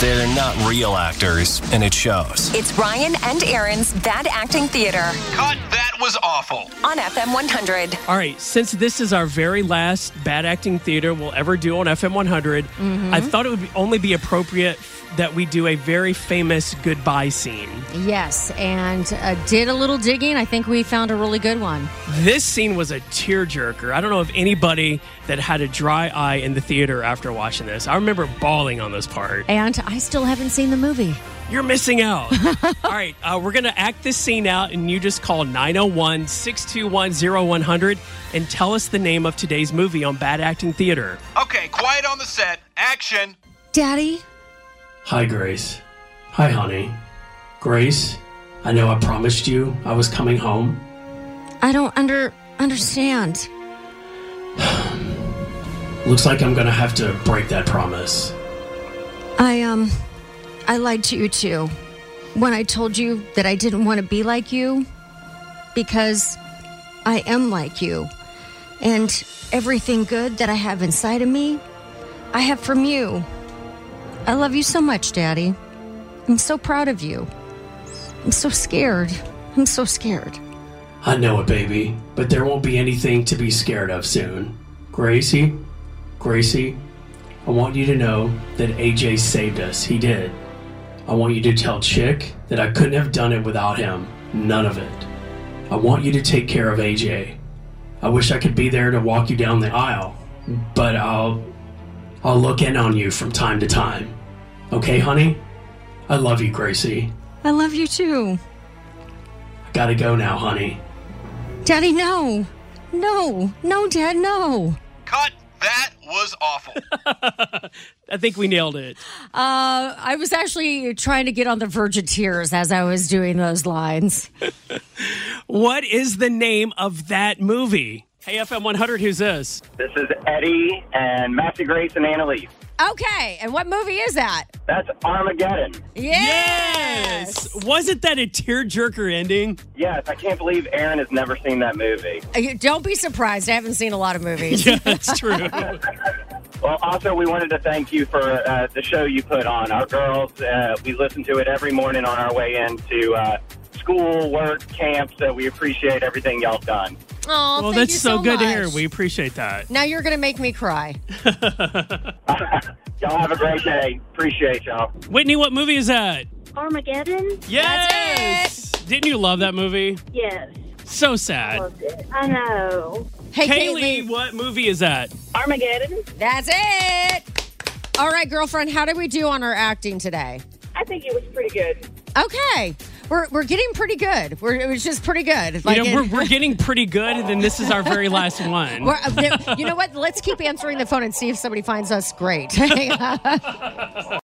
They're not real actors, and it shows. It's Ryan and Aaron's Bad Acting Theater Cut, that was awful. on FM 100. All right, since this is our very last bad acting theater we'll ever do on FM 100, I thought it would be, only be appropriate that we do a very famous goodbye scene. Yes, and uh, did a little digging. I think we found a really good one. This scene was a tearjerker. I don't know of anybody that had a dry eye in the theater after watching this. I remember bawling on this part. And I still haven't seen the movie. You're missing out. All right, uh, we're going to act this scene out, and you just call 901 621 0100 and tell us the name of today's movie on Bad Acting Theater. Okay, quiet on the set. Action. Daddy? Hi, Grace. Hi, honey. Grace, I know I promised you I was coming home. I don't under understand. Looks like I'm going to have to break that promise. I um I lied to you too. When I told you that I didn't want to be like you because I am like you. And everything good that I have inside of me, I have from you. I love you so much, Daddy. I'm so proud of you. I'm so scared. I'm so scared. I know it, baby, but there won't be anything to be scared of soon. Gracie, Gracie, I want you to know that AJ saved us. He did. I want you to tell Chick that I couldn't have done it without him. None of it. I want you to take care of AJ. I wish I could be there to walk you down the aisle, but I'll I'll look in on you from time to time. Okay, honey? I love you, Gracie. I love you too. I gotta go now, honey. Daddy, no. No. No, Dad, no. Cut, that was awful. I think we nailed it. Uh, I was actually trying to get on the verge of tears as I was doing those lines. What is the name of that movie? Hey, FM 100, who's this? This is Eddie and Matthew Grace and Annalise. Okay, and what movie is that? That's Armageddon. Yes. Wasn't that a tearjerker ending? Yes, I can't believe Aaron has never seen that movie. Uh, Don't be surprised. I haven't seen a lot of movies. Yeah, that's true. Well, also, we wanted to thank you for uh, the show you put on. Our girls, uh, we listen to it every morning on our way into uh, school, work, camp, so we appreciate everything y'all done. Oh, well, thank that's you so, good to hear. We appreciate that. Now you're going to make me cry. y'all have a great day. Appreciate y'all. Whitney, what movie is that? Armageddon? Yes! Didn't you love that movie? Yes. So sad. Loved it. I know. Hey, Kaylee, Kaylee. what movie is that? Armageddon? That's it. All right, girlfriend, how did we do on our acting today? I think it was pretty good. Okay. We're, we're getting pretty good. We're, it was just pretty good. you know, we're, we're getting pretty good, and then this is our very last one. Uh, you know what? Let's keep answering the phone and see if somebody finds us great.